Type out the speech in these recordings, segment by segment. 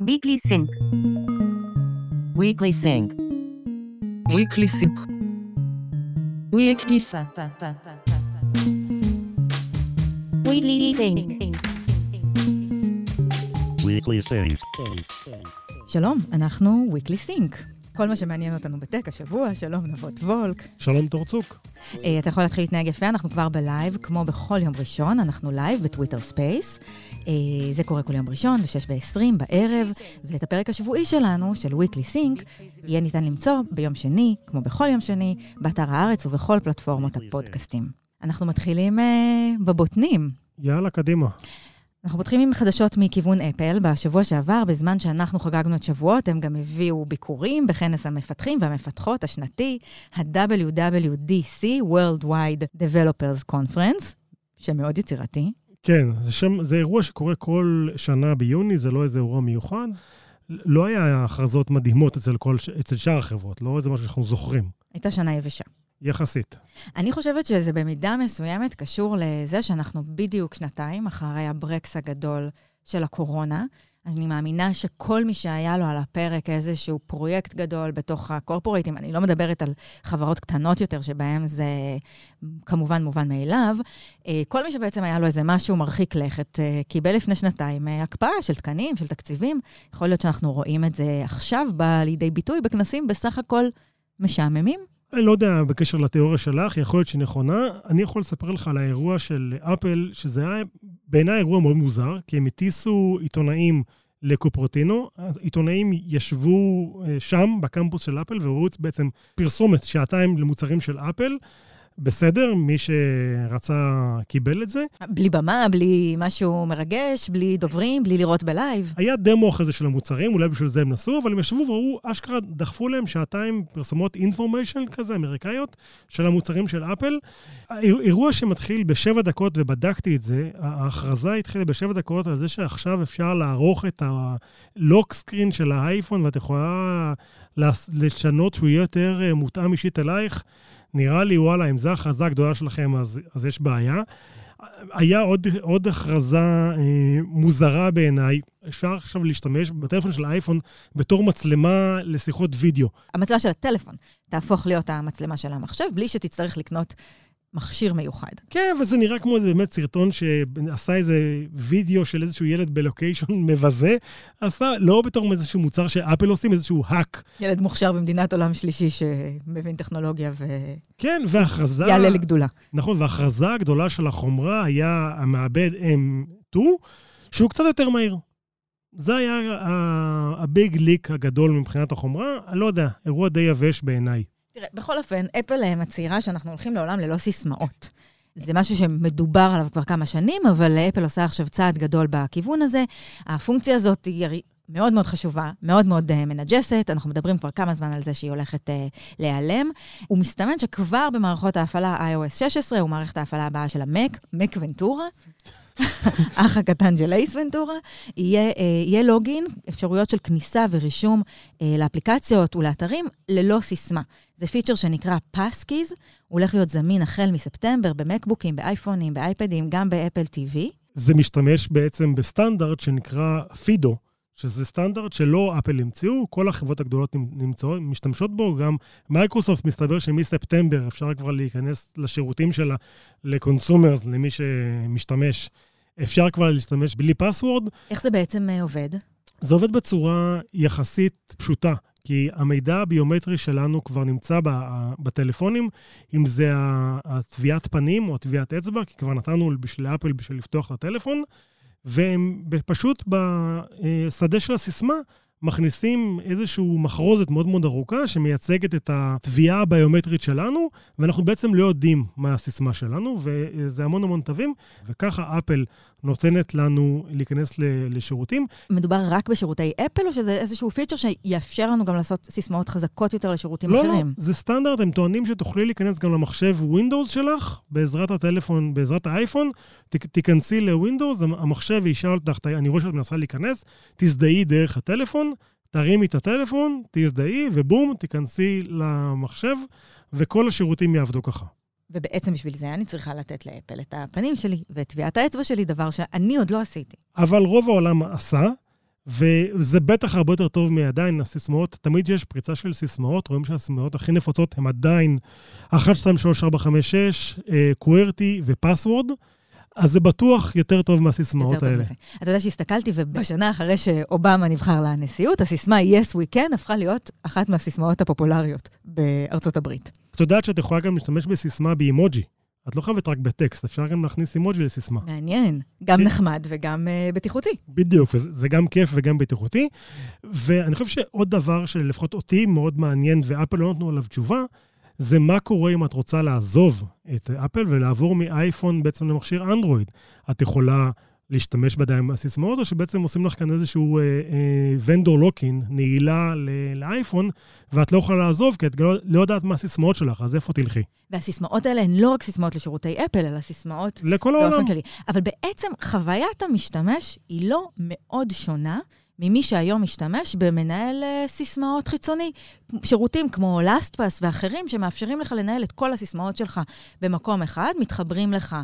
Weekly Sync. Weekly Sync. Weekly Sync. Weekly Sync. Weekly Sync. Weekly Sync. שלום, אנחנו Weekly Sync. כל מה שמעניין אותנו ב tech השבוע, שלום נבות וולק. שלום תורצוק. אה, אתה יכול להתחיל להתנהג יפה, אנחנו כבר ב live, כמו בכל יום ראשון, אנחנו live ב Twitter Space. אה, זה קורה כל יום ראשון, ב-6 ו-20 בערב, ואת הפרק השבועי שלנו, של Weekly Sync, יהיה ניתן למצוא ביום שני, כמו בכל יום שני, באתר הארץ ובכל פלטפורמות הפודקאסטים. אנחנו מתחילים אה, בבוטנים. יאללה, קדימה. אנחנו פותחים עם חדשות מכיוון אפל. בשבוע שעבר, בזמן שאנחנו חגגנו את שבועות, הם גם הביאו ביקורים בכנס המפתחים והמפתחות השנתי, ה-WWDC, Worldwide Developers Conference, שמאוד יצירתי. כן, זה, שם, זה אירוע שקורה כל שנה ביוני, זה לא איזה אירוע מיוחד. לא היה הכרזות מדהימות אצל, כל, אצל שאר החברות, לא איזה משהו שאנחנו זוכרים. הייתה שנה יבשה. יחסית. אני חושבת שזה במידה מסוימת קשור לזה שאנחנו בדיוק שנתיים אחרי הברקס הגדול של הקורונה. אני מאמינה שכל מי שהיה לו על הפרק איזשהו פרויקט גדול בתוך הקורפורייטים, אני לא מדברת על חברות קטנות יותר, שבהן זה כמובן מובן מאליו, אה, כל מי שבעצם היה לו איזה משהו מרחיק לכת, אה, קיבל לפני שנתיים אה, הקפאה של תקנים, של תקציבים. יכול להיות שאנחנו רואים את זה עכשיו, בא לידי ביטוי בכנסים בסך הכל משעממים. לא יודע בקשר לתיאוריה שלך, יכול להיות שהיא נכונה. אני יכול לספר לך על האירוע של אפל, שזה היה בעיניי אירוע מאוד מוזר, כי הם הטיסו עיתונאים לקופרוטינו. עיתונאים ישבו שם, בקמפוס של אפל, וראו בעצם פרסומת שעתיים למוצרים של אפל. בסדר, מי שרצה קיבל את זה. בלי במה, בלי משהו מרגש, בלי דוברים, בלי לראות ב live. היה דמו אחרי זה של המוצרים, אולי בשביל זה הם נסעו, אבל הם ישבו וראו, אשכרה דחפו להם שעתיים פרסומות information כזה, אמריקאיות, של המוצרים של אפל. אירוע שמתחיל בשבע דקות, ובדקתי את זה, ההכרזה התחילה בשבע דקות על זה שעכשיו אפשר לערוך את ה lock screen של האייפון, ואת יכולה לשנות שהוא יהיה יותר מותאם אישית אלייך. נראה לי, וואלה, אם זו ההכרזה הגדולה שלכם, אז, אז יש בעיה. היה עוד, עוד הכרזה אה, מוזרה בעיניי. אפשר עכשיו להשתמש בטלפון של האייפון בתור מצלמה לשיחות וידאו. המצלמה של הטלפון תהפוך להיות המצלמה של המחשב, בלי שתצטרך לקנות מכשיר מיוחד. כן, וזה נראה כמו איזה באמת סרטון שעשה איזה וידאו של איזשהו ילד בלוקיישן מבזה, עשה לא בתור איזשהו מוצר שאפל עושים, איזשהו האק. ילד מוכשר במדינת עולם שלישי שמבין טכנולוגיה ו... כן, והכרזה... יעלה לגדולה. נכון, וההכרזה הגדולה של החומרה היה המעבד M2, שהוא קצת יותר מהיר. זה היה הביג ליק הגדול מבחינת החומרה, אני לא יודע, אירוע די יבש בעיניי. תראה, בכל אופן, אפל מצהירה שאנחנו הולכים לעולם ללא סיסמאות. זה משהו שמדובר עליו כבר כמה שנים, אבל אפל עושה עכשיו צעד גדול בכיוון הזה. הפונקציה הזאת היא מאוד מאוד חשובה, מאוד מאוד uh, מנג'סת, אנחנו מדברים כבר כמה זמן על זה שהיא הולכת uh, להיעלם. הוא מסתמן שכבר במערכות ההפעלה iOS 16, הוא מערכת ההפעלה הבאה של המק, מק ונטורה. אח הקטן של אייס ונטורה, יהיה, אה, יהיה login, אפשרויות של כניסה ורישום אה, לאפליקציות ולאתרים ללא סיסמה. זה פיצ'ר שנקרא passkeys, הוא הולך להיות זמין החל מספטמבר במקבוקים, באייפונים, באייפדים, גם באפל TV. זה משתמש בעצם בסטנדרט שנקרא FIDO, שזה סטנדרט שלא אפל המציאו, כל החברות הגדולות נמצאות, משתמשות בו, גם מייקרוסופט מסתבר שמספטמבר אפשר כבר להיכנס לשירותים שלה, ל consumers, למי שמשתמש, אפשר כבר להשתמש בלי password. איך זה בעצם אה, עובד? זה עובד בצורה יחסית פשוטה, כי המידע הביומטרי שלנו כבר נמצא בטלפונים, אם זה הטביעת פנים או טביעת אצבע, כי כבר נתנו בשביל אפל בשביל לפתוח את הטלפון. והם פשוט בשדה של הסיסמה מכניסים איזושהי מחרוזת מאוד מאוד ארוכה שמייצגת את התביעה הביומטרית שלנו, ואנחנו בעצם לא יודעים מה הסיסמה שלנו, וזה המון המון תווים, וככה אפל נותנת לנו להיכנס לשירותים. מדובר רק בשירותי אפל, או שזה איזשהו פיצ'ר שיאפשר לנו גם לעשות סיסמאות חזקות יותר לשירותים לא, אחרים? לא, לא, זה סטנדרט, הם טוענים שתוכלי להיכנס גם למחשב Windows שלך, בעזרת הטלפון, בעזרת האייפון, ת, תיכנסי לווינדוס, המחשב ישאל אותך, אני רואה שאת מנסה להיכנס, תזדהי דרך הטלפון, תרימי את הטלפון, תזדהי, ובום, תיכנסי למחשב, וכל השירותים יעבדו ככה. ובעצם בשביל זה אני צריכה לתת לאפל את הפנים שלי ואת טביעת האצבע שלי, דבר שאני עוד לא עשיתי. אבל רוב העולם עשה, וזה בטח הרבה יותר טוב מעדיין הסיסמאות. תמיד שיש פריצה של סיסמאות, רואים שהסיסמאות הכי נפוצות הן עדיין 1, 2, 3, 4, 5, 6, קוורטי ופסוורד. אז זה בטוח יותר טוב מהסיסמאות יותר טוב האלה. מזה. אתה יודע שהסתכלתי, ובשנה אחרי שאובמה נבחר לנשיאות, הסיסמה Yes We Can הפכה להיות אחת מהסיסמאות הפופולריות בארצות הברית. את יודעת שאת יכולה גם להשתמש בסיסמה באימוג'י. את לא חייבת רק בטקסט, אפשר גם להכניס אימוג'י לסיסמה. מעניין. גם. נחמד וגם uh, בטיחותי. בדיוק, וזה זה גם כיף וגם בטיחותי. ואני חושב שעוד דבר שלפחות אותי מאוד מעניין, ואפל לא נתנו עליו תשובה, זה מה קורה אם את רוצה לעזוב את אפל ולעבור מאייפון בעצם למכשיר אנדרואיד. את יכולה להשתמש בידיים בסיסמאות, או שבעצם עושים לך כאן איזשהו ונדור לוקין, נעילה לאייפון, ואת לא יכולה לעזוב, כי את לא, לא יודעת מה הסיסמאות שלך, אז איפה תלכי? והסיסמאות האלה הן לא רק סיסמאות לשירותי אפל, אלא סיסמאות לכל העולם. כללי. אבל בעצם חוויית המשתמש היא לא מאוד שונה ממי שהיום משתמש במנהל אה, סיסמאות חיצוני. שירותים כמו LastPass ואחרים שמאפשרים לך לנהל את כל הסיסמאות שלך במקום אחד, מתחברים לך אה,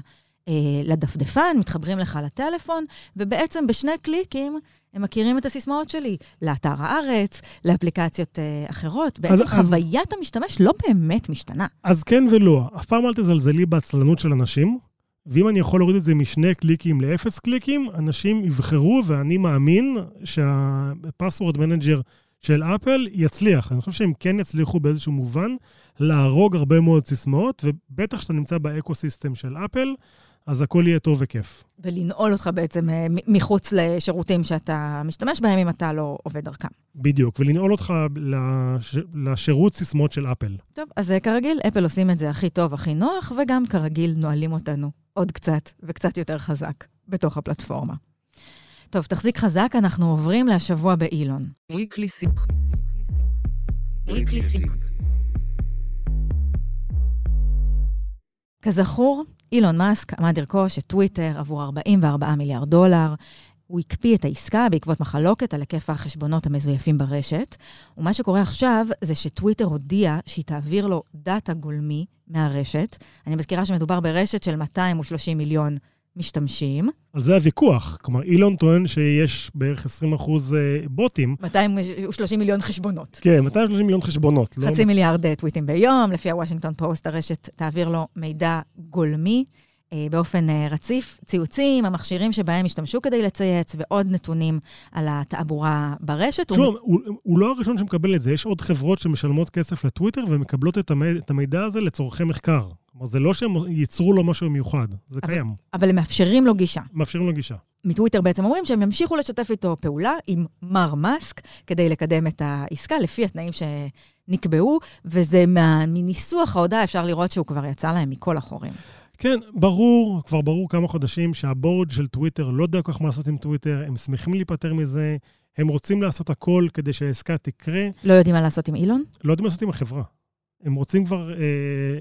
לדפדפן, מתחברים לך לטלפון, ובעצם בשני קליקים הם מכירים את הסיסמאות שלי לאתר הארץ, לאפליקציות אה, אחרות. בעצם אז- אז- חוויית המשתמש לא באמת משתנה. אז כן ולא. אף פעם אל תזלזלי בעצלנות של אנשים, ואם אני יכול להוריד את זה משני קליקים לאפס קליקים, אנשים יבחרו, ואני מאמין שה password manager של אפל יצליח. אני חושב שהם כן יצליחו באיזשהו מובן להרוג הרבה מאוד סיסמאות, ובטח כשאתה נמצא ב ecosystem של אפל, אז הכל יהיה טוב וכיף. ולנעול אותך בעצם אה, מחוץ לשירותים שאתה משתמש בהם אם אתה לא עובד דרכם. בדיוק, ולנעול אותך לש... לשירות סיסמאות של אפל. טוב, אז אה, כרגיל, אפל עושים את זה הכי טוב, הכי נוח, וגם כרגיל נועלים אותנו עוד קצת וקצת יותר חזק בתוך הפלטפורמה. טוב, תחזיק חזק, אנחנו עוברים להשבוע באילון. weekly sync, Weekly Sync. כזכור, אילון מאסק עמד לרכוש את טוויטר עבור 44 מיליארד דולר. הוא הקפיא את העסקה בעקבות מחלוקת על היקף החשבונות המזויפים ברשת. ומה שקורה עכשיו זה שטוויטר הודיע שהיא תעביר לו דאטה גולמי מהרשת. אני מזכירה שמדובר ברשת של 230 מיליון משתמשים. על זה הוויכוח. כלומר, אילון טוען שיש בערך 20 אחוז אה, בוטים. 230 מיליון חשבונות. כן, 230 מיליון חשבונות. לא- חצי מיליארד אה, טוויטים ביום, לפי הוושינגטון פוסט, הרשת תעביר לו מידע גולמי אה, באופן רציף, ציוצים, המכשירים שבהם השתמשו כדי לצייץ, ועוד נתונים על התעבורה ברשת. תשמעו, הוא- הוא, הוא לא הראשון שמקבל את זה, יש עוד חברות שמשלמות כסף לטוויטר ומקבלות את המידע הזה לצורכי מחקר. כלומר, זה לא שהם ייצרו לו משהו מיוחד, זה אבל- קיים, אבל הם מאפשרים לו גישה. מאפשרים לו גישה. מטוויטר בעצם אומרים שהם ימשיכו לשתף איתו פעולה עם מר מאסק כדי לקדם את העסקה לפי התנאים שנקבעו, וזה מה, מניסוח ההודעה אפשר לראות שהוא כבר יצא להם מכל החורים. כן, ברור, כבר ברור כמה חודשים שהבורד של טוויטר לא יודע כל כך מה לעשות עם טוויטר, הם שמחים להיפטר מזה, הם רוצים לעשות הכל כדי שהעסקה תקרה, לא יודעים מה לעשות עם אילון? לא יודעים מה לעשות עם החברה. הם רוצים כבר אה,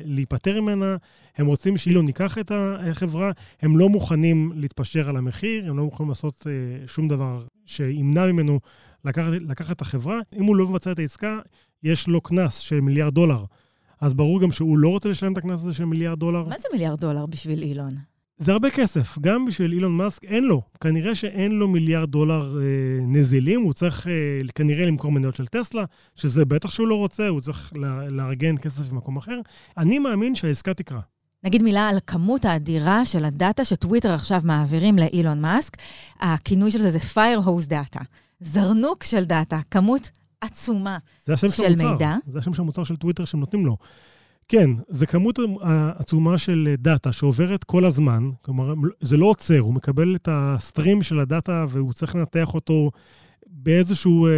להיפטר ממנה, הם רוצים שאילון ייקח את החברה, הם לא מוכנים להתפשר על המחיר, הם לא מוכנים לעשות אה, שום דבר שימנע ממנו לקחת, לקחת את החברה. אם הוא לא מבצע את העסקה, יש לו קנס של מיליארד דולר. אז ברור גם שהוא לא רוצה לשלם את הקנס הזה של מיליארד דולר. מה זה מיליארד דולר בשביל אילון? זה הרבה כסף, גם בשביל אילון מאסק אין לו. כנראה שאין לו מיליארד דולר אה, נזילים, הוא צריך אה, כנראה למכור מניות של טסלה, שזה בטח שהוא לא רוצה, הוא צריך לה, לארגן כסף במקום אחר. אני מאמין שהעסקה תקרה. נגיד מילה על הכמות האדירה של ה data שטוויטר עכשיו מעבירים לאילון מאסק. הכינוי של זה זה Firehose Data. זרנוק של data, כמות עצומה. של של. מידע? זה השם של המוצר של טוויטר שהם נותנים לו. כן, זה כמות עצומה של data שעוברת כל הזמן, כלומר, זה לא עוצר, הוא מקבל את ה stream של ה data והוא צריך לנתח אותו באיזושהי אה,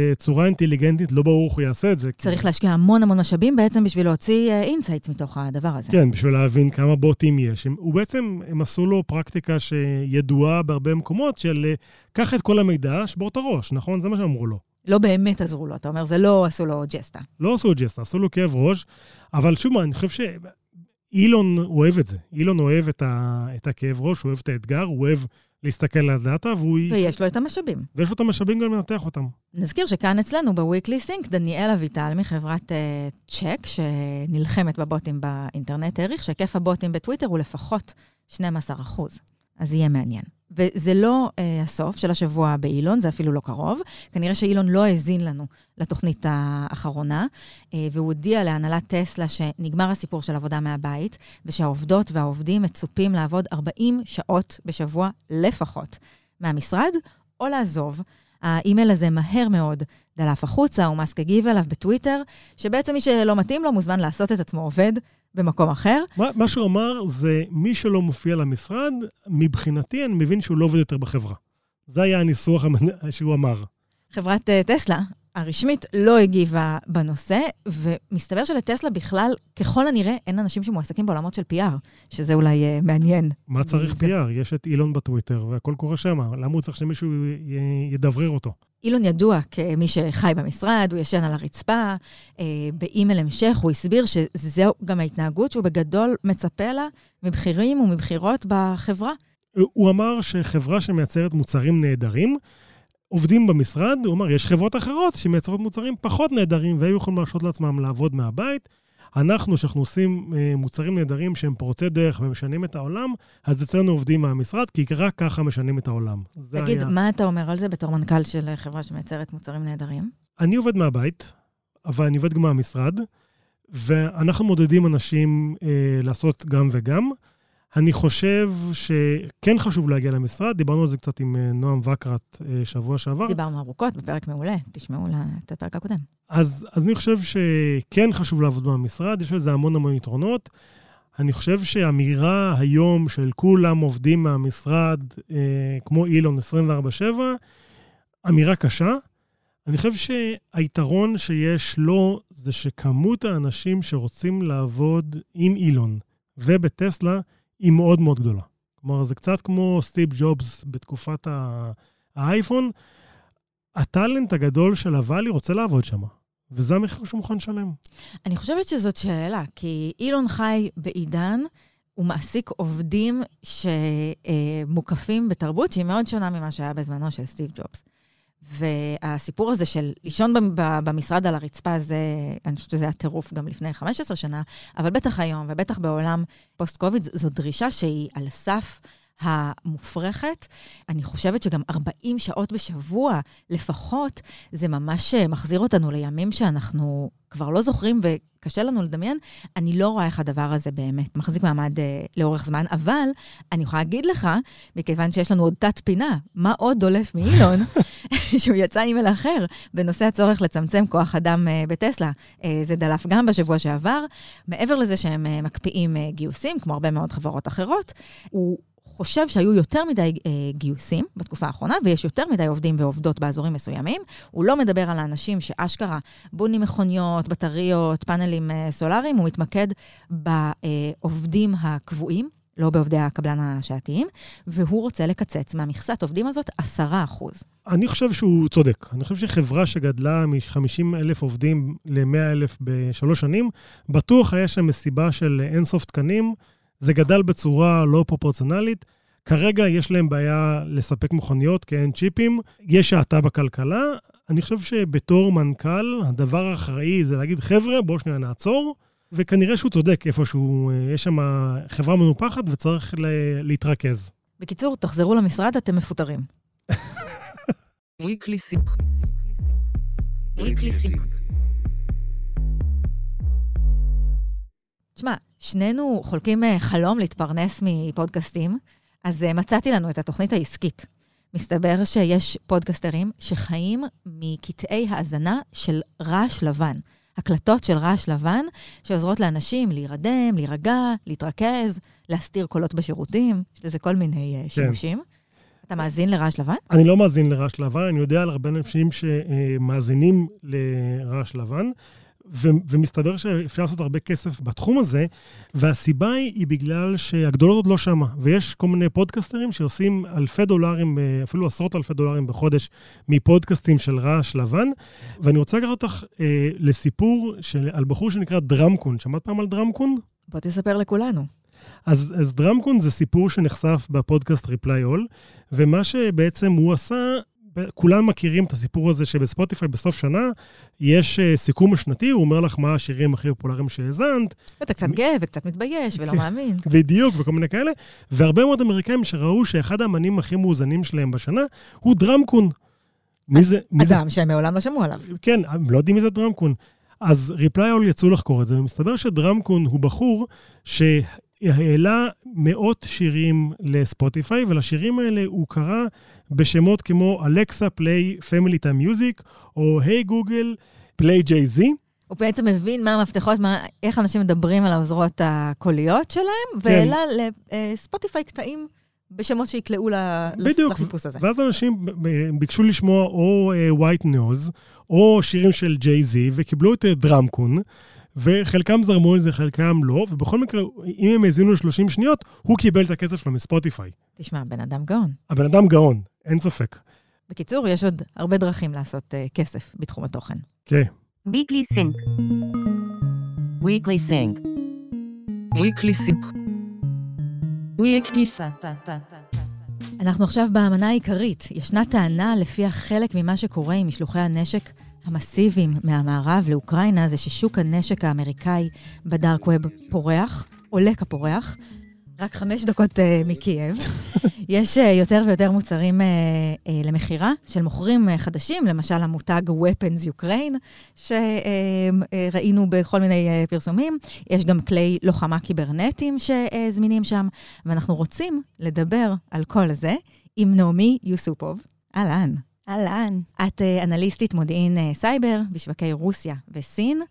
אה, צורה אינטליגנטית, לא ברור איך הוא יעשה את זה. כי- צריך להשקיע המון המון משאבים בעצם בשביל להוציא insights מתוך הדבר הזה. כן, בשביל להבין כמה בוטים יש. הם, הוא בעצם, הם עשו לו פרקטיקה שידועה בהרבה מקומות של אה, קח את כל המידע, שבור את הראש, נכון? זה מה שאמרו לו. לא באמת עזרו לו, אתה אומר, זה לא עשו לו ג'סטה. לא עשו ג'סטה, עשו לו כאב ראש, אבל שוב, אני חושב שאילון אוהב את זה. אילון אוהב את, ה, את הכאב ראש, הוא אוהב את האתגר, הוא אוהב להסתכל על הדאטה, והוא... ויש לו את המשאבים. ויש לו את המשאבים גם לנתח אותם. נזכיר שכאן אצלנו בוויקלי סינק, דניאל אביטל מחברת uh, צ'ק, שנלחמת בבוטים באינטרנט, העריך שהיקף הבוטים בטוויטר הוא לפחות 12 אחוז. אז יהיה מעניין. וזה לא אה, הסוף של השבוע באילון, זה אפילו לא קרוב. כנראה שאילון לא האזין לנו לתוכנית האחרונה, אה, והוא הודיע להנהלת טסלה שנגמר הסיפור של עבודה מהבית, ושהעובדות והעובדים מצופים לעבוד 40 שעות בשבוע לפחות מהמשרד, או לעזוב. האימייל הזה מהר מאוד דלף החוצה, ומאסק הגיב אליו בטוויטר, שבעצם מי שלא מתאים לו מוזמן לעשות את עצמו עובד במקום אחר. מה, מה שהוא אמר זה, מי שלא מופיע למשרד, מבחינתי אני מבין שהוא לא עובד יותר בחברה. זה היה הניסוח שהוא אמר. חברת uh, טסלה הרשמית לא הגיבה בנושא, ומסתבר שלטסלה בכלל, ככל הנראה, אין אנשים שמועסקים בעולמות של PR, שזה אולי uh, מעניין. מה צריך זה- PR? יש את אילון בטוויטר והכל קורה שם. למה הוא צריך שמישהו י- ידברר אותו? אילון ידוע כמי שחי במשרד, הוא ישן על הרצפה. אה, באימייל המשך הוא הסביר שזו גם ההתנהגות שהוא בגדול מצפה לה מבכירים ומבכירות בחברה. הוא אמר שחברה שמייצרת מוצרים נהדרים, עובדים במשרד, הוא אמר, יש חברות אחרות שמייצרות מוצרים פחות נהדרים, והם יכולים להרשות לעצמם לעבוד מהבית. אנחנו, שאנחנו עושים אה, מוצרים נהדרים שהם פורצי דרך ומשנים את העולם, אז אצלנו עובדים מהמשרד, כי רק ככה משנים את העולם. תגיד, היה... מה אתה אומר על זה בתור מנכ"ל של חברה שמייצרת מוצרים נהדרים? אני עובד מהבית, אבל אני עובד גם מהמשרד, ואנחנו מודדים אנשים אה, לעשות גם וגם. אני חושב שכן חשוב להגיע למשרד, דיברנו על זה קצת עם אה, נועם וקרת אה, שבוע שעבר. דיברנו ארוכות בפרק מעולה, תשמעו את הפרק הקודם. אז, אז אני חושב שכן חשוב לעבוד מהמשרד, יש לזה המון המון יתרונות. אני חושב שהאמירה היום של כולם עובדים מהמשרד, אה, כמו אילון 24/7, אמירה קשה. אני חושב שהיתרון שיש לו זה שכמות האנשים שרוצים לעבוד עם אילון ובטסלה היא מאוד מאוד גדולה. כלומר, זה קצת כמו סטיב ג'ובס בתקופת האייפון. הטאלנט הגדול של הוואלי רוצה לעבוד שם, וזה המחיר שהוא מוכן לשלם. אני חושבת שזאת שאלה, כי אילון חי בעידן, הוא מעסיק עובדים שמוקפים בתרבות שהיא מאוד שונה ממה שהיה בזמנו של סטיב ג'ובס. והסיפור הזה של לישון במשרד על הרצפה, זה, אני חושבת שזה היה טירוף גם לפני 15 שנה, אבל בטח היום, ובטח בעולם פוסט-קוביד, זו דרישה שהיא על סף המופרכת. אני חושבת שגם 40 שעות בשבוע לפחות, זה ממש אה, מחזיר אותנו לימים שאנחנו כבר לא זוכרים וקשה לנו לדמיין. אני לא רואה איך הדבר הזה באמת מחזיק מעמד אה, לאורך זמן, אבל אני יכולה להגיד לך, מכיוון שיש לנו עוד תת-פינה, מה עוד דולף מאילון, שהוא יצא אימייל אחר בנושא הצורך לצמצם כוח אדם אה, בטסלה. אה, זה דלף גם בשבוע שעבר. מעבר לזה שהם אה, מקפיאים אה, גיוסים, כמו הרבה מאוד חברות אחרות, הוא חושב שהיו יותר מדי אה, גיוסים בתקופה האחרונה, ויש יותר מדי עובדים ועובדות באזורים מסוימים. הוא לא מדבר על האנשים שאשכרה בונים מכוניות, בטריות, פאנלים אה, סולאריים, הוא מתמקד בעובדים הקבועים. לא בעובדי הקבלן השעתיים, והוא רוצה לקצץ מהמכסת עובדים הזאת 10 אחוז. אני חושב שהוא צודק. אני חושב שחברה שגדלה מ-50 אלף עובדים ל-100 אלף בשלוש שנים, בטוח היה שם מסיבה של אינסוף תקנים. זה גדל בצורה לא פרופורציונלית. כרגע יש להם בעיה לספק מכוניות כי אין צ'יפים. יש האטה בכלכלה. אני חושב שבתור מנכ"ל, הדבר האחראי זה להגיד, חבר'ה, בואו שנייה נעצור. וכנראה שהוא צודק איפשהו, אה, יש שם חברה מנופחת וצריך ל- להתרכז. בקיצור, תחזרו למשרד, אתם מפוטרים. weekly sync, weekly sync, תשמע, שנינו חולקים אה, חלום להתפרנס מפודקאסטים, אז אה, מצאתי לנו את התוכנית העסקית. מסתבר שיש פודקסטרים שחיים מקטעי האזנה של רעש לבן. הקלטות של רעש לבן שעוזרות לאנשים להירדם, להירגע, להתרכז, להסתיר קולות בשירותים, יש לזה כל מיני אה, שימושים. אתה מאזין לרעש לבן? אני לא מאזין לרעש לבן, אני יודע על הרבה אנשים שמאזינים לרעש לבן, ו- ומסתבר שאפשר לעשות הרבה כסף בתחום הזה, והסיבה היא, היא בגלל שהגדולות עוד לא שמה, ויש כל מיני פודקסטרים שעושים אלפי דולרים, אה, אפילו עשרות אלפי דולרים בחודש, מפודקאסטים של רעש לבן, ואני רוצה לקחת אותך אה, לסיפור של, על בחור שנקרא דרמקון. שמעת פעם על דרמקון? בוא תספר לכולנו. אז, אז דרמקון זה סיפור שנחשף בפודקאסט Reply All, ומה שבעצם הוא עשה, כולם מכירים את הסיפור הזה שבספוטיפיי בסוף שנה יש אה, סיכום שנתי, הוא אומר לך מה השירים הכי פופולריים שהאזנת, אתה קצת גאה וקצת מתבייש ולא כן. מאמין. בדיוק, וכל מיני כאלה, והרבה מאוד אמריקאים שראו שאחד האמנים הכי מואזנים שלהם בשנה הוא דרמקון. מי זה? מי זה? אדם שהם מעולם לא שמעו עליו. כן, הם לא יודעים מי זה דרמקון. אז Reply All יצאו לחקור את זה, ומסתבר שדרמקון הוא בחור שהעלה מאות שירים לספוטיפיי, ולשירים האלה הוא קרא בשמות כמו Alexa play family time music, או hey Google play Jay-Z. הוא בעצם מבין מה המפתחות, מה, איך אנשים מדברים על העוזרות הקוליות שלהם, כן. והעלה לספוטיפיי קטעים בשמות שיקלעו בדיוק. לחיפוש הזה. ואז אנשים ביקשו לשמוע או ווייט נוז, או שירים של ג'יי זי, וקיבלו את אה, דרמקון, וחלקם זרמו על זה, חלקם לא, ובכל מקרה, אם הם האזינו ל-30 שניות, הוא קיבל את הכסף שלו מספוטיפיי. תשמע, בן אדם גאון. הבן אדם גאון, אין ספק. בקיצור, יש עוד הרבה דרכים לעשות uh, כסף בתחום התוכן. כן. Weekly Sync. Weekly Sync. weekly sync, Weekly Sync. אנחנו עכשיו באמנה העיקרית. ישנה טענה לפיה חלק ממה שקורה עם משלוחי הנשק המסיביים מהמערב לאוקראינה זה ששוק הנשק האמריקאי בדארק ווב פורח, עולה כפורח. רק חמש דקות uh, מקייב. יש uh, יותר ויותר מוצרים uh, uh, למכירה של מוכרים uh, חדשים, למשל המותג Weapons Ukraine, שראינו בכל מיני uh, פרסומים. יש גם כלי לוחמה קיברנטיים שזמינים שם, ואנחנו רוצים לדבר על כל זה עם נעמי יוסופוב. אהלן. אהלן. את אה, אנליסטית מודיעין אה, סייבר בשווקי רוסיה וסין,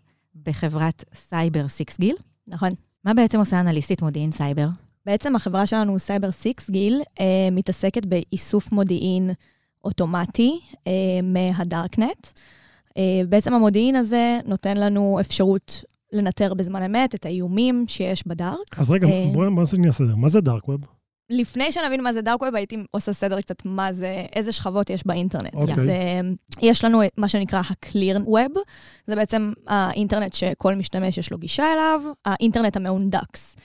בחברת Cybersixgill. נכון. מה בעצם עושה אנליסטית מודיעין סייבר? בעצם החברה שלנו, Cybersixgill, אה, מתעסקת באיסוף מודיעין אוטומטי מהדארקנט. בעצם המודיעין הזה נותן לנו אפשרות לנטר בזמן אמת את האיומים שיש בדארק. אז רגע, בואי נעשה סדר. מה זה דארק ווב? לפני שנבין מה זה דארק ווב, הייתי עושה סדר קצת מה זה, איזה שכבות יש באינטרנט. אוקיי. אז אה, יש לנו מה שנקרא ה-clear web, זה בעצם האינטרנט שכל משתמש יש לו גישה אליו, האינטרנט המהונדקס.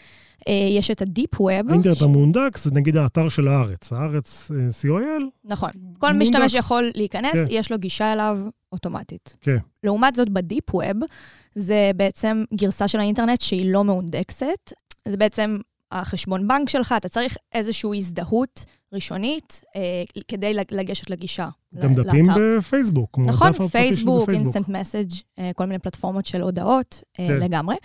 אה, יש את ה-deep web. האינטרנט המאונדקס זה נגיד האתר של הארץ. הארץ אה, co.il, נכון. כל מאונדקס. משתמש יכול להיכנס, כן. יש לו גישה אליו אוטומטית. כן. לעומת זאת, ב deep web, זה בעצם גרסה של האינטרנט שהיא לא מאונדקסת. זה בעצם החשבון בנק שלך, אתה צריך איזושהי הזדהות ראשונית אה, כדי לג- לגשת לגישה. גם ל- דפים לאתר. בפייסבוק. נכון, פייסבוק. instant message, כל מיני פלטפורמות של הודעות אה, כן. לגמרי.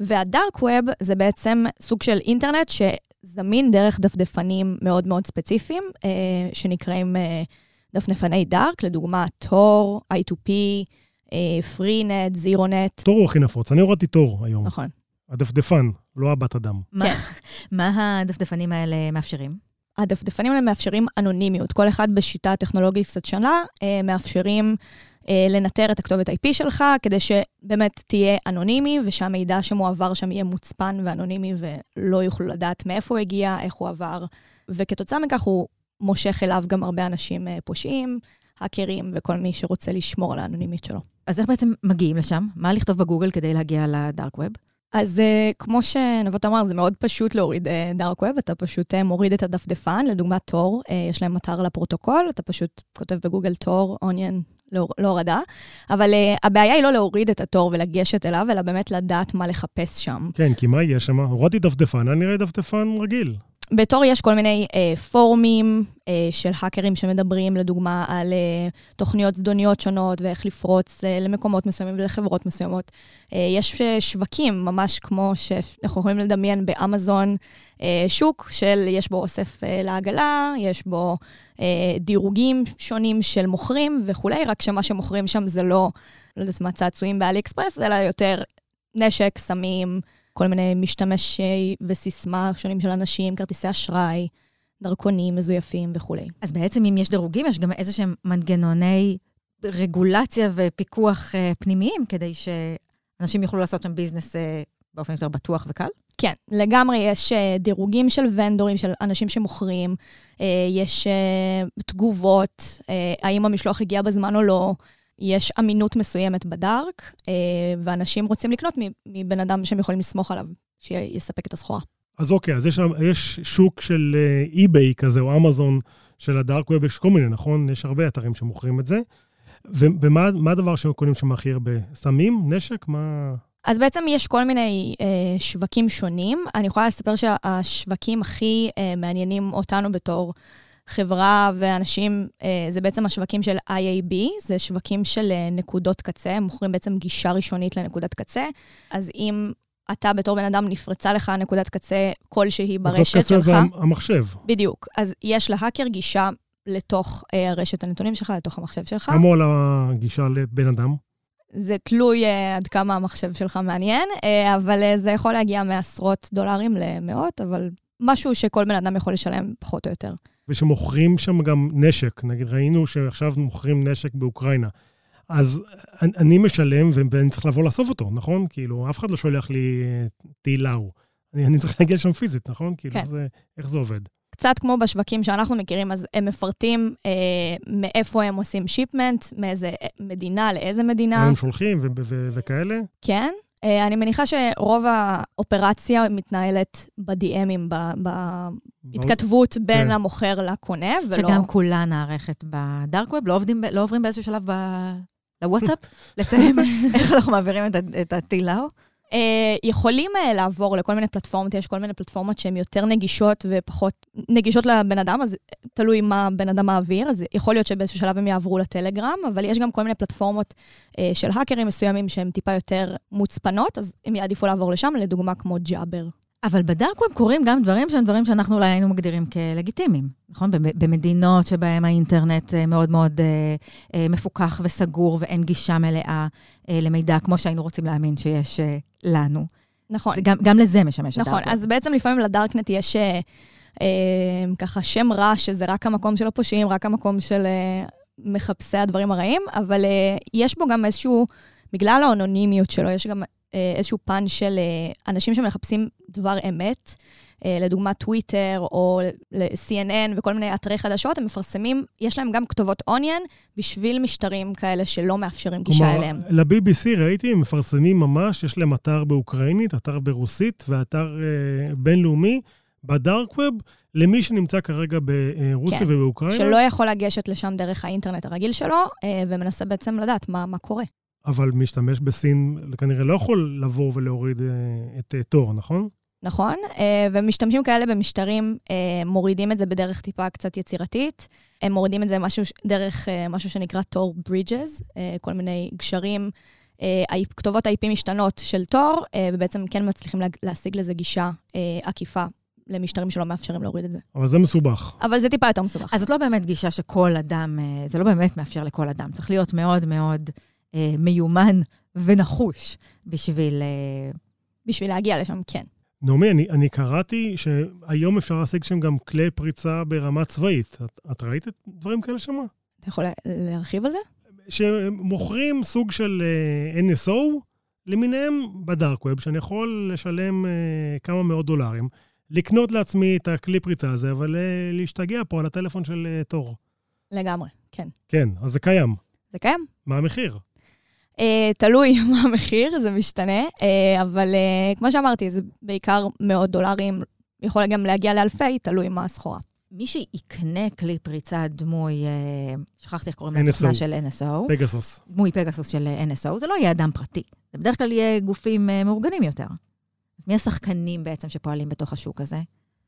והדארק ווב זה בעצם סוג של אינטרנט שזמין דרך דפדפנים מאוד מאוד ספציפיים, אה, שנקראים אה, דפדפני דארק, לדוגמה תור, I2P, אה, זירונט. תור הוא הכי נפוץ. אני הורדתי תור היום. נכון. הדפדפן, לא הבת אדם. מה, מה הדפדפנים האלה מאפשרים? הדפדפנים האלה מאפשרים אנונימיות. כל אחד בשיטה טכנולוגית קצת שונה, אה, מאפשרים אה, לנטר את הכתובת IP שלך, כדי שבאמת תהיה אנונימי, ושהמידע שמועבר שם יהיה מוצפן ואנונימי, ולא יוכלו לדעת מאיפה הוא הגיע, איך הוא עבר. וכתוצאה מכך הוא מושך אליו גם הרבה אנשים אה, פושעים, האקרים וכל מי שרוצה לשמור על האנונימיות שלו. אז איך בעצם מגיעים לשם? מה לכתוב בגוגל כדי להגיע לדארק ווב? אז uh, כמו שנבות אמר, זה מאוד פשוט להוריד דארק ווב, אתה פשוט uh, מוריד את הדפדפן, לדוגמת תור, uh, יש להם אתר לפרוטוקול, אתה פשוט כותב בגוגל תור, אוניון, להורדה, אבל uh, הבעיה היא לא להוריד את התור ולגשת אליו, אלא באמת לדעת מה לחפש שם. כן, כי מה יש שם? הורדתי דפדפן, היה נראה דפדפן רגיל. בתור יש כל מיני אה, פורומים אה, של האקרים שמדברים, לדוגמה, על אה, תוכניות זדוניות שונות ואיך לפרוץ אה, למקומות מסוימים ולחברות מסוימות. אה, יש אה, שווקים, ממש כמו שאנחנו יכולים לדמיין באמזון, אה, שוק של, יש בו אוסף אה, לעגלה, יש בו אה, דירוגים שונים של מוכרים וכולי, רק שמה שמוכרים שם זה לא, לא יודעת מה, צעצועים באלי אקספרס, אלא יותר נשק, סמים, כל מיני משתמשי וסיסמה שונים של אנשים, כרטיסי אשראי, דרכונים מזויפים וכולי. אז בעצם אם יש דירוגים, יש גם איזה שהם מנגנוני רגולציה ופיקוח uh, פנימיים, כדי שאנשים יוכלו לעשות שם ביזנס uh, באופן יותר בטוח וקל? כן, לגמרי יש uh, דירוגים של ונדורים, של אנשים שמוכרים, uh, יש uh, תגובות, האם המשלוח הגיע בזמן או לא, יש אמינות מסוימת בדארק, uh, ואנשים רוצים לקנות מבן אדם שהם יכולים לסמוך עליו, שיספק את הסחורה. אז אוקיי, אז יש, יש שוק של אי-ביי כזה, או אמזון, של הדארק ווב, יש כל מיני, נכון? יש הרבה אתרים שמוכרים את זה. ומה מה הדבר שהם קונים שם הכי הרבה? סמים? נשק? מה... אז בעצם יש כל מיני אה, שווקים שונים. אני יכולה לספר שהשווקים הכי אה, מעניינים אותנו בתור חברה ואנשים, אה, זה בעצם השווקים של IAB, זה שווקים של אה, נקודות קצה, הם מוכרים בעצם גישה ראשונית לנקודת קצה. אז אם אתה בתור בן אדם נפרצה לך נקודת קצה כלשהי ברשת נקודת קצה שלך, זה המחשב. בדיוק, אז יש להאקר גישה לתוך אה, רשת הנתונים שלך, לתוך המחשב שלך. כמה עולה הגישה לבן אדם? זה תלוי uh, עד כמה המחשב שלך מעניין, uh, אבל uh, זה יכול להגיע מעשרות דולרים למאות, אבל משהו שכל בן אדם יכול לשלם פחות או יותר. ושמוכרים שם גם נשק. נגיד, ראינו שעכשיו מוכרים נשק באוקראינה. אז אני, משלם ואני צריך לבוא לאסוף אותו, נכון? כאילו, אף אחד לא שולח לי אה, טיל לאו. אני, אני צריך להגיע שם פיזית, נכון? כאילו, כן. איך, זה, איך זה עובד? קצת כמו בשווקים שאנחנו מכירים, אז הם מפרטים אה, מאיפה הם עושים שיפמנט, מאיזה מדינה לאיזה מדינה. הם שולחים ו- ו- וכאלה? כן. אה, אני מניחה שרוב האופרציה מתנהלת ב-DMים, בהתכתבות בין כן. המוכר לקונה, ולא... שגם כולה נערכת בדארק ווב, לא, לא עוברים באיזשהו שלב ב... לוואטסאפ, לתאם איך אנחנו מעבירים את ה- את הטיל לאו. אה, יכולים אה, לעבור לכל מיני פלטפורמות, יש כל מיני פלטפורמות שהן יותר נגישות ופחות נגישות לבן אדם, אז תלוי מה בן אדם מעביר, אז יכול להיות שבאיזשהו שלב הם יעברו לטלגרם, אבל יש גם כל מיני פלטפורמות אה, של האקרים מסוימים שהן טיפה יותר מוצפנות, אז הם יעדיפו לעבור לשם, לדוגמה כמו ג'אבר. אבל בדארק ווב קורים גם דברים שהם דברים שאנחנו אולי היינו מגדירים כלגיטימיים, נכון? במ- במדינות שבהן האינטרנט אה, מאוד מאוד אה, אה, מפוקח וסגור ואין גישה מלאה אה, למידע, כמו שהיינו רוצים להאמין שיש אה, לנו. נכון. גם, גם לזה משמש נכון, הדארק ווב. אז בעצם לפעמים לדארקנט יש אה, אה, ככה שם רע, שזה רק המקום של הפושעים, רק המקום של אה, מחפשי הדברים הרעים, אבל אה, יש בו גם איזשהו, בגלל האנונימיות שלו, יש גם אה, איזשהו פן של אה, אנשים שמחפשים דבר אמת, לדוגמה טוויטר או ל-CNN וכל מיני אתרי חדשות, הם מפרסמים, יש להם גם כתובות אוניון בשביל משטרים כאלה שלא מאפשרים גישה אליהם. ל-BBC ראיתי, הם מפרסמים ממש, יש להם אתר באוקראינית, אתר ברוסית ואתר אה, בינלאומי בדארק ווב, למי שנמצא כרגע ברוסיה כן, ובאוקראינה. שלא יכול לגשת לשם דרך האינטרנט הרגיל שלו, אה, ומנסה בעצם לדעת מה, מה קורה. אבל משתמש בסין כנראה לא יכול לבוא ולהוריד אה, את אה, תור, נכון? נכון? אה, ומשתמשים כאלה במשטרים אה, מורידים את זה בדרך טיפה קצת יצירתית. הם מורידים את זה משהו, דרך אה, משהו שנקרא תור ברידג'ס, כל מיני גשרים. כתובות ה-IP משתנות של תור, ובעצם כן מצליחים להשיג לזה גישה עקיפה למשטרים שלא מאפשרים להוריד את זה. אבל זה מסובך. אבל זה טיפה יותר מסובך. אז זאת לא באמת גישה שכל אדם, זה לא באמת מאפשר לכל אדם. צריך להיות מאוד מאוד אה, מיומן ונחוש בשביל... אה, בשביל להגיע לשם, כן. נעמי, אני, אני קראתי שהיום אפשר להשיג שם גם כלי פריצה ברמה צבאית. את, את ראית את דברים כאלה שם? אתה יכול לה- להרחיב על זה? שמוכרים סוג של אה, NSO למיניהם בדארק ווב, שאני יכול לשלם אה, כמה מאות דולרים, לקנות לעצמי את הכלי פריצה הזה, אבל אה, להשתגע פה על הטלפון של תור. לגמרי, כן. כן, אז זה קיים. זה קיים. מה המחיר? Uh, תלוי מה המחיר, זה משתנה, uh, אבל uh, כמו שאמרתי, זה בעיקר מאות דולרים, יכול גם להגיע לאלפי, תלוי מה הסחורה. מי שיקנה כלי פריצה דמוי, אה, שכחתי איך קוראים. לתוכנה של NSO, פגסוס. דמוי פגסוס של NSO, זה לא יהיה אדם פרטי. זה בדרך כלל יהיה גופים אה, מאורגנים יותר. מי השחקנים בעצם שפועלים בתוך השוק הזה?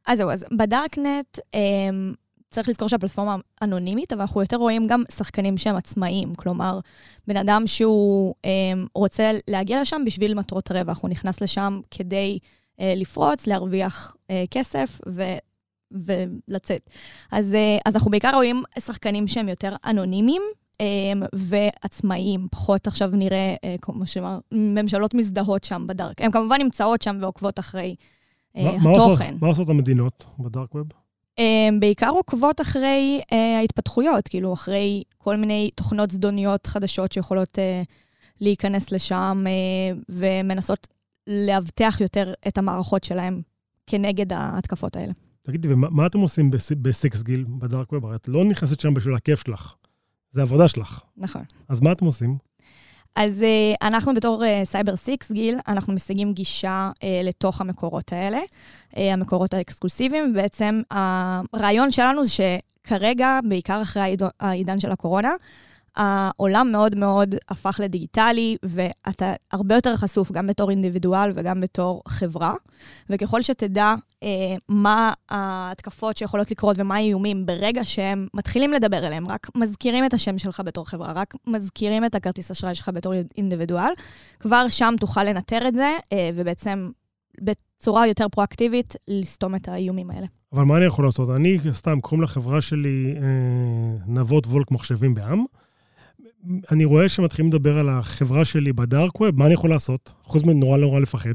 אז זהו, אז בדארקנט, um, צריך לזכור שהפלטפורמה אנונימית, אבל אנחנו יותר רואים גם שחקנים שהם עצמאיים. כלומר, בן אדם שהוא um, רוצה להגיע לשם בשביל מטרות רווח, הוא נכנס לשם כדי uh, לפרוץ, להרוויח uh, כסף ו... ולצאת. אז, uh, אז אנחנו בעיקר רואים שחקנים שהם יותר אנונימיים um, ועצמאיים, פחות עכשיו נראה, uh, כמו שאמר, ממשלות מזדהות שם בדארק. הן כמובן נמצאות שם ועוקבות אחרי uh, מה- מה עושות- התוכן. מה עושות המדינות בדארק ווב? הם בעיקר עוקבות אחרי uh, ההתפתחויות, כאילו אחרי כל מיני תוכנות זדוניות חדשות שיכולות uh, להיכנס לשם uh, ומנסות לאבטח יותר את המערכות שלהם כנגד ההתקפות האלה. תגידי, ומה מה אתם עושים בס- בסיקס גיל ב dark web? את לא נכנסת שם בשביל הכיף שלך. זה עבודה שלך. נכון. אז מה אתם עושים? אז uh, אנחנו בתור Cybersixgill, אנחנו משיגים גישה uh, לתוך המקורות האלה, uh, המקורות האקסקלוסיביים, ובעצם הרעיון שלנו זה כרגע, בעיקר אחרי העידן של הקורונה, העולם מאוד מאוד הפך לדיגיטלי, ואתה הרבה יותר חשוף גם בתור אינדיבידואל וגם בתור חברה. וככל שתדע אה, מה ההתקפות שיכולות לקרות ומה האיומים ברגע שהם מתחילים לדבר אליהם, רק מזכירים את השם שלך בתור חברה, רק מזכירים את הכרטיס אשראי שלך בתור אינדיבידואל, כבר שם תוכל לנטר את זה, אה, ובעצם בצורה יותר פרואקטיבית לסתום את האיומים האלה. אבל מה אני יכול לעשות? אני, סתם, קוראים לחברה שלי אה, נבות וולק מחשבים בעם. אני רואה שמתחילים לדבר על החברה שלי בדארק ווב, מה אני יכול לעשות? חוץ מנורא נורא לפחד.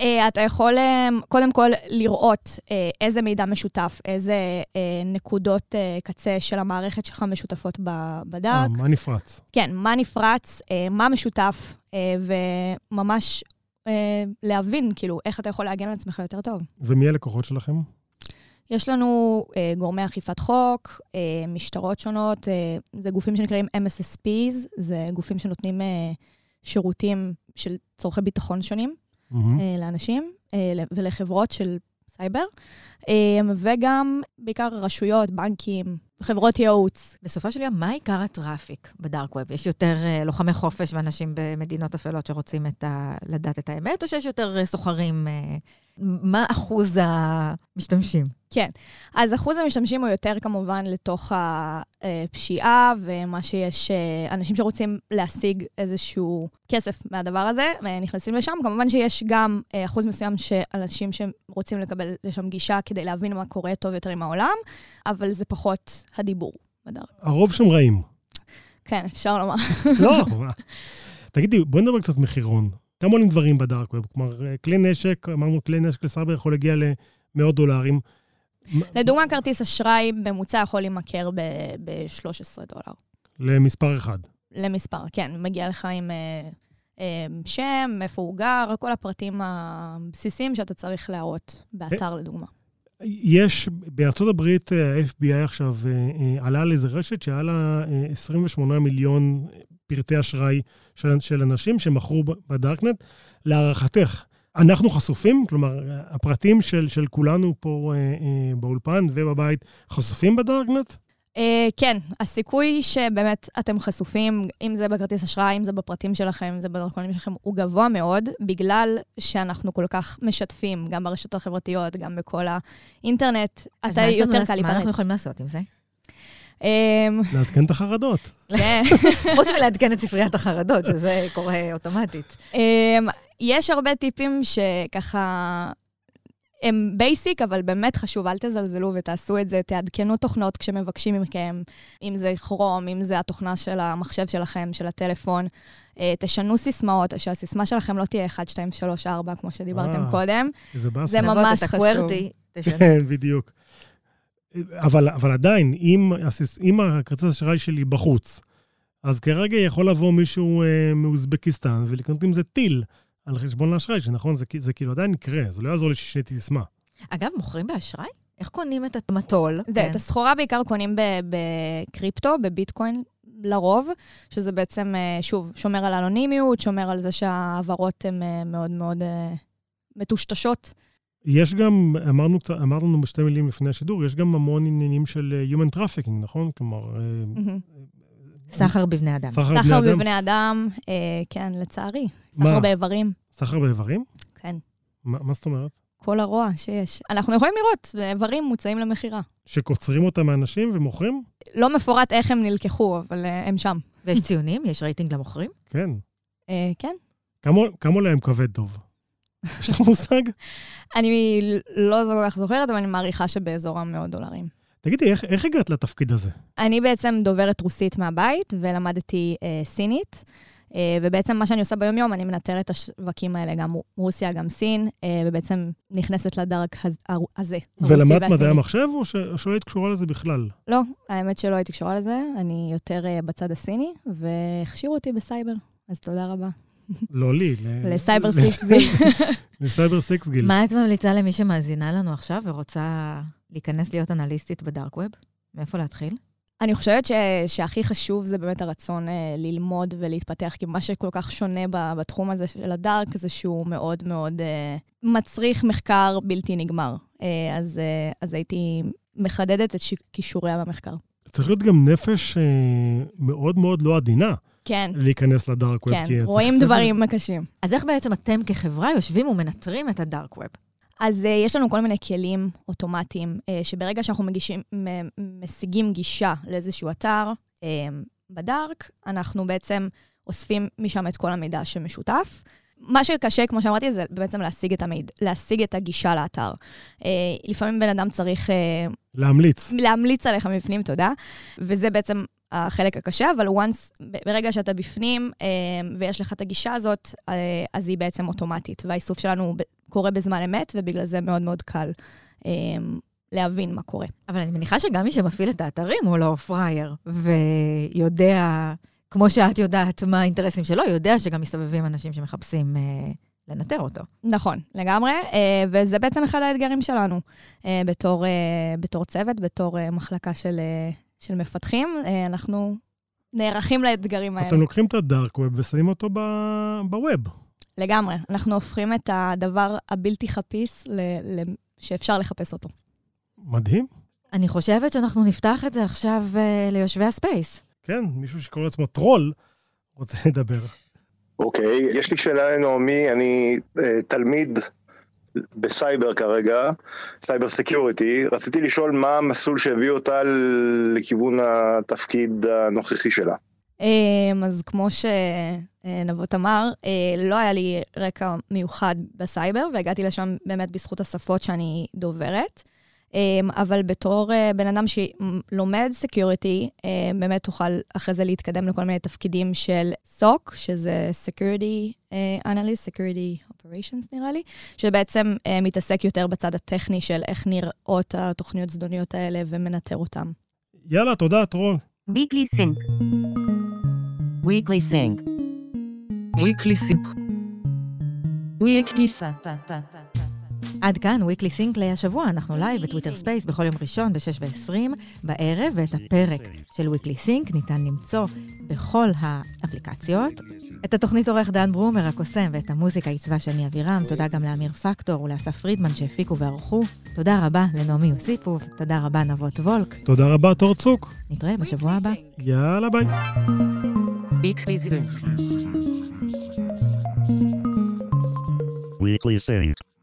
אה, אתה יכול אה, קודם כל לראות אה, איזה מידע משותף, איזה נקודות קצה של המערכת שלך משותפות בדארק. מה נפרץ? כן, מה נפרץ, מה משותף, וממש להבין, כאילו, איך אתה יכול להגן על עצמך יותר טוב. ומי הלקוחות שלכם? יש לנו אה, גורמי אכיפת חוק, אה, משטרות שונות, אה, זה גופים שנקראים MSSPs, זה גופים שנותנים אה, שירותים של צורכי ביטחון שונים מהמם. אה, לאנשים אה, ל- ולחברות של סייבר, וגם בעיקר רשויות, בנקים, חברות ייעוץ. בסופו של יום, מה עיקר ה traffic ב dark web? יש יותר אה, לוחמי חופש ואנשים במדינות אפלות שרוצים את ה... לדעת את האמת, או שיש יותר אה, סוחרים? אה, מה אחוז המשתמשים? כן. אז אחוז המשתמשים הוא יותר כמובן לתוך הפשיעה, ומה שיש, אנשים שרוצים להשיג איזשהו כסף מהדבר הזה, נכנסים לשם. כמובן שיש גם אחוז מסוים של אנשים שרוצים לקבל לשם גישה כדי להבין מה קורה טוב יותר עם העולם, אבל זה פחות הדיבור בדרך. הרוב שם רעים. כן, אפשר לומר. לא? תגידי, בואי נדבר קצת מחירון. כמה עולים דברים בדארק ווב? כלומר, אה, כלי נשק, אמרנו כלי נשק לסייבר יכול להגיע למאות דולרים. מה- לדוגמה, כרטיס אשראי ממוצע יכול להימכר ב-13 דולר. למספר אחד. למספר, כן, מגיע לך עם אה, אה, שם, איפה הוא גר, כל הפרטים הבסיסיים שאתה צריך להראות באתר, לדוגמה. יש, בארצות הברית, אה, ה-FBI עכשיו אה, אה, עלה על איזה רשת שהיה לה אה, 28 מיליון פרטי אשראי של, של אנשים שמכרו בדארקנט. להערכתך, אנחנו חשופים? כלומר, הפרטים של, של כולנו פה באולפן ובבית חשופים בדארקנט? אה, כן, הסיכוי שבאמת אתם חשופים, אם זה בכרטיס אשראי, אם זה בפרטים שלכם, אם זה בדרכונים שלכם, הוא גבוה מאוד, בגלל שאנחנו כל כך משתפים, גם ברשתות החברתיות, גם בכל האינטרנט, אז אתה מה יותר? קל מה אנחנו. יכולים לעשות עם זה? אמ, לעדכן את החרדות. כן. חוץ מלעדכן את ספריית החרדות, שזה קורה אוטומטית. אמ, יש הרבה טיפים שככה... הם basic, אבל באמת חשוב, אל תזלזלו ותעשו את זה, תעדכנו תוכנות כשמבקשים מכם, אם זה כרום, אם זה התוכנה של המחשב שלכם, של הטלפון. אה, תשנו סיסמאות, שהסיסמה שלכם לא תהיה 1, 2, 3, 4, כמו שדיברתם אה. קודם. זה באסה. זה ממש חשוב. כן, בדיוק. אבל, אבל עדיין, אם, הסיס- אם הכרטיס האשראי שלי בחוץ, אז כרגע יכול לבוא מישהו אה, מאוזבקיסטן ולקנות עם זה טיל על חשבון האשראי, שנכון, זה, כי- זה כאילו עדיין יקרה, זה לא יעזור לי ששיניתי סיסמה. אגב, מוכרים באשראי? איך קונים את המטול? זה, כן. את הסחורה בעיקר קונים ב- בקריפטו, בביטקוין לרוב, שזה בעצם, אה, שוב, שומר על האנונימיות, שומר על זה שההעברות הן אה, מאוד מאוד אה, מטושטשות. יש גם, אמרנו, אמרנו בשתי מילים לפני השידור, יש גם המון עניינים של Human Trafficking, נכון? כלומר, מהמם. סחר בבני אדם. סחר סחר בבני אדם, בבני אדם, אה, כן, לצערי. מה? סחר באיברים, סחר באיברים? כן. מה, זאת אומרת? כל הרוע שיש. אנחנו יכולים לראות, איברים מוצאים למכירה. שקוצרים אותם מאנשים ומוכרים? לא מפורט איך הם נלקחו, אבל אה, הם שם. ויש ציונים? יש רייטינג למוכרים? כן. אה, כן. כמה כמה עולה להם כבד טוב? יש לך מושג? אני לא כל כך זוכרת, אבל אני מעריכה שבאזור המאות דולרים. תגידי, איך, איך הגעת לתפקיד הזה? אני בעצם דוברת רוסית מהבית, ולמדתי אה, סינית. אה, ובעצם מה שאני עושה ביום-יום, אני מנטרת את השווקים האלה, גם רוסיה, גם סין, אה, ובעצם נכנסת הר- הזה, ולמדת. מדעי המחשב, או, שלא היית קשורה לזה בכלל? לא, האמת שלא הייתי קשורה לזה, אני יותר אה, בצד הסיני, והכשירו אותי בסייבר, אז תודה רבה. לא לי. ל... לסייבר לס- סיקס גיל. לסייבר סיקס גיל. מה את ממליצה למי שמאזינה לנו עכשיו ורוצה להיכנס להיות אנליסטית בדארק ווב? מאיפה להתחיל? אני חושבת ש, שהכי חשוב זה באמת הרצון אה, ללמוד ולהתפתח, כי מה שכל כך שונה ב, בתחום הזה של הדארק זה שהוא מאוד מאוד אה, מצריך מחקר בלתי נגמר. אה, אז, אה, אז הייתי מחדדת את ש- כישוריה במחקר. צריך להיות גם נפש אה, מאוד מאוד לא עדינה כן, להיכנס לדארק ווב. כן, רואים דברים קשים. אז איך בעצם אתם כחברה יושבים ומנטרים את הדארק ווב? אז uh, יש לנו כל מיני כלים אוטומטיים, uh, שברגע שאנחנו מגישים, משיגים גישה לאיזשהו אתר uh, בדארק, אנחנו בעצם אוספים משם את כל המידע שמשותף. מה שקשה, כמו שאמרתי, זה בעצם להשיג את המידע, להשיג את הגישה לאתר. Uh, לפעמים בן אדם צריך uh, להמליץ. להמליץ עליך מבפנים, תודה, וזה בעצם החלק הקשה, אבל once, ברגע שאתה בפנים אה, ויש לך את הגישה הזאת, אה, אז היא בעצם אוטומטית, והאיסוף שלנו קורה בזמן אמת, ובגלל זה מאוד מאוד קל אה, להבין מה קורה. אבל אני מניחה שגם מי שמפעיל את האתרים הוא לא פראייר, ויודע, כמו שאת יודעת מה האינטרסים שלו, יודע שגם מסתובבים אנשים שמחפשים אה, לנטר אותו. נכון, לגמרי, אה, וזה בעצם אחד האתגרים שלנו אה, בתור, אה, בתור צוות, בתור אה, מחלקה של, אה, של מפתחים. אה, אנחנו נערכים לאתגרים האלה. אתם לוקחים את הדארק ווב ושמים אותו ב- בווב. לגמרי. אנחנו הופכים את הדבר הבלתי חפיס ל- ל- שאפשר לחפש אותו. מדהים. אני חושבת שאנחנו נפתח את זה עכשיו אה, ליושבי הספייס. כן, מישהו שקורא לעצמו טרול רוצה לדבר. אוקיי, יש לי שאלה לנעמי, אני אה, תלמיד בסייבר כרגע, סייבר security, רציתי לשאול מה המסלול שהביא אותה לכיוון התפקיד הנוכחי שלה. אמ, אז כמו שנבות אמר, אה, לא היה לי רקע מיוחד בסייבר, והגעתי לשם באמת בזכות השפות שאני דוברת. אמ, אבל בתור אה, בן אדם שלומד security, באמת תוכל אחרי זה להתקדם לכל מיני תפקידים של SOC, שזה Security אה, Analyst, Security Operations נראה לי, שבעצם אה, מתעסק יותר בצד הטכני של איך נראות התוכניות זדוניות האלה ומנטר אותן. יאללה, תודה, טרול. Weekly Sync. Weekly Sync. Weekly Sync. Weekly Santa. עד כאן, weekly sync להשבוע, אנחנו live בטוויטר space בכל יום ראשון ב-6 ו-20 בערב, ואת הפרק של weekly sync ניתן למצוא בכל האפליקציות. את התוכנית עורך דן ברומר הקוסם, ואת המוזיקה עיצבה שני אבירם. תודה גם לאמיר פקטור ולאסף פרידמן שהפיקו וערכו. תודה רבה לנעמי יוסיפוב, תודה רבה נבות וולק. תודה רבה, תור צוק. נתראה בשבוע הבא. יאללה, ביי. Weekly Sync. Weekly Sync.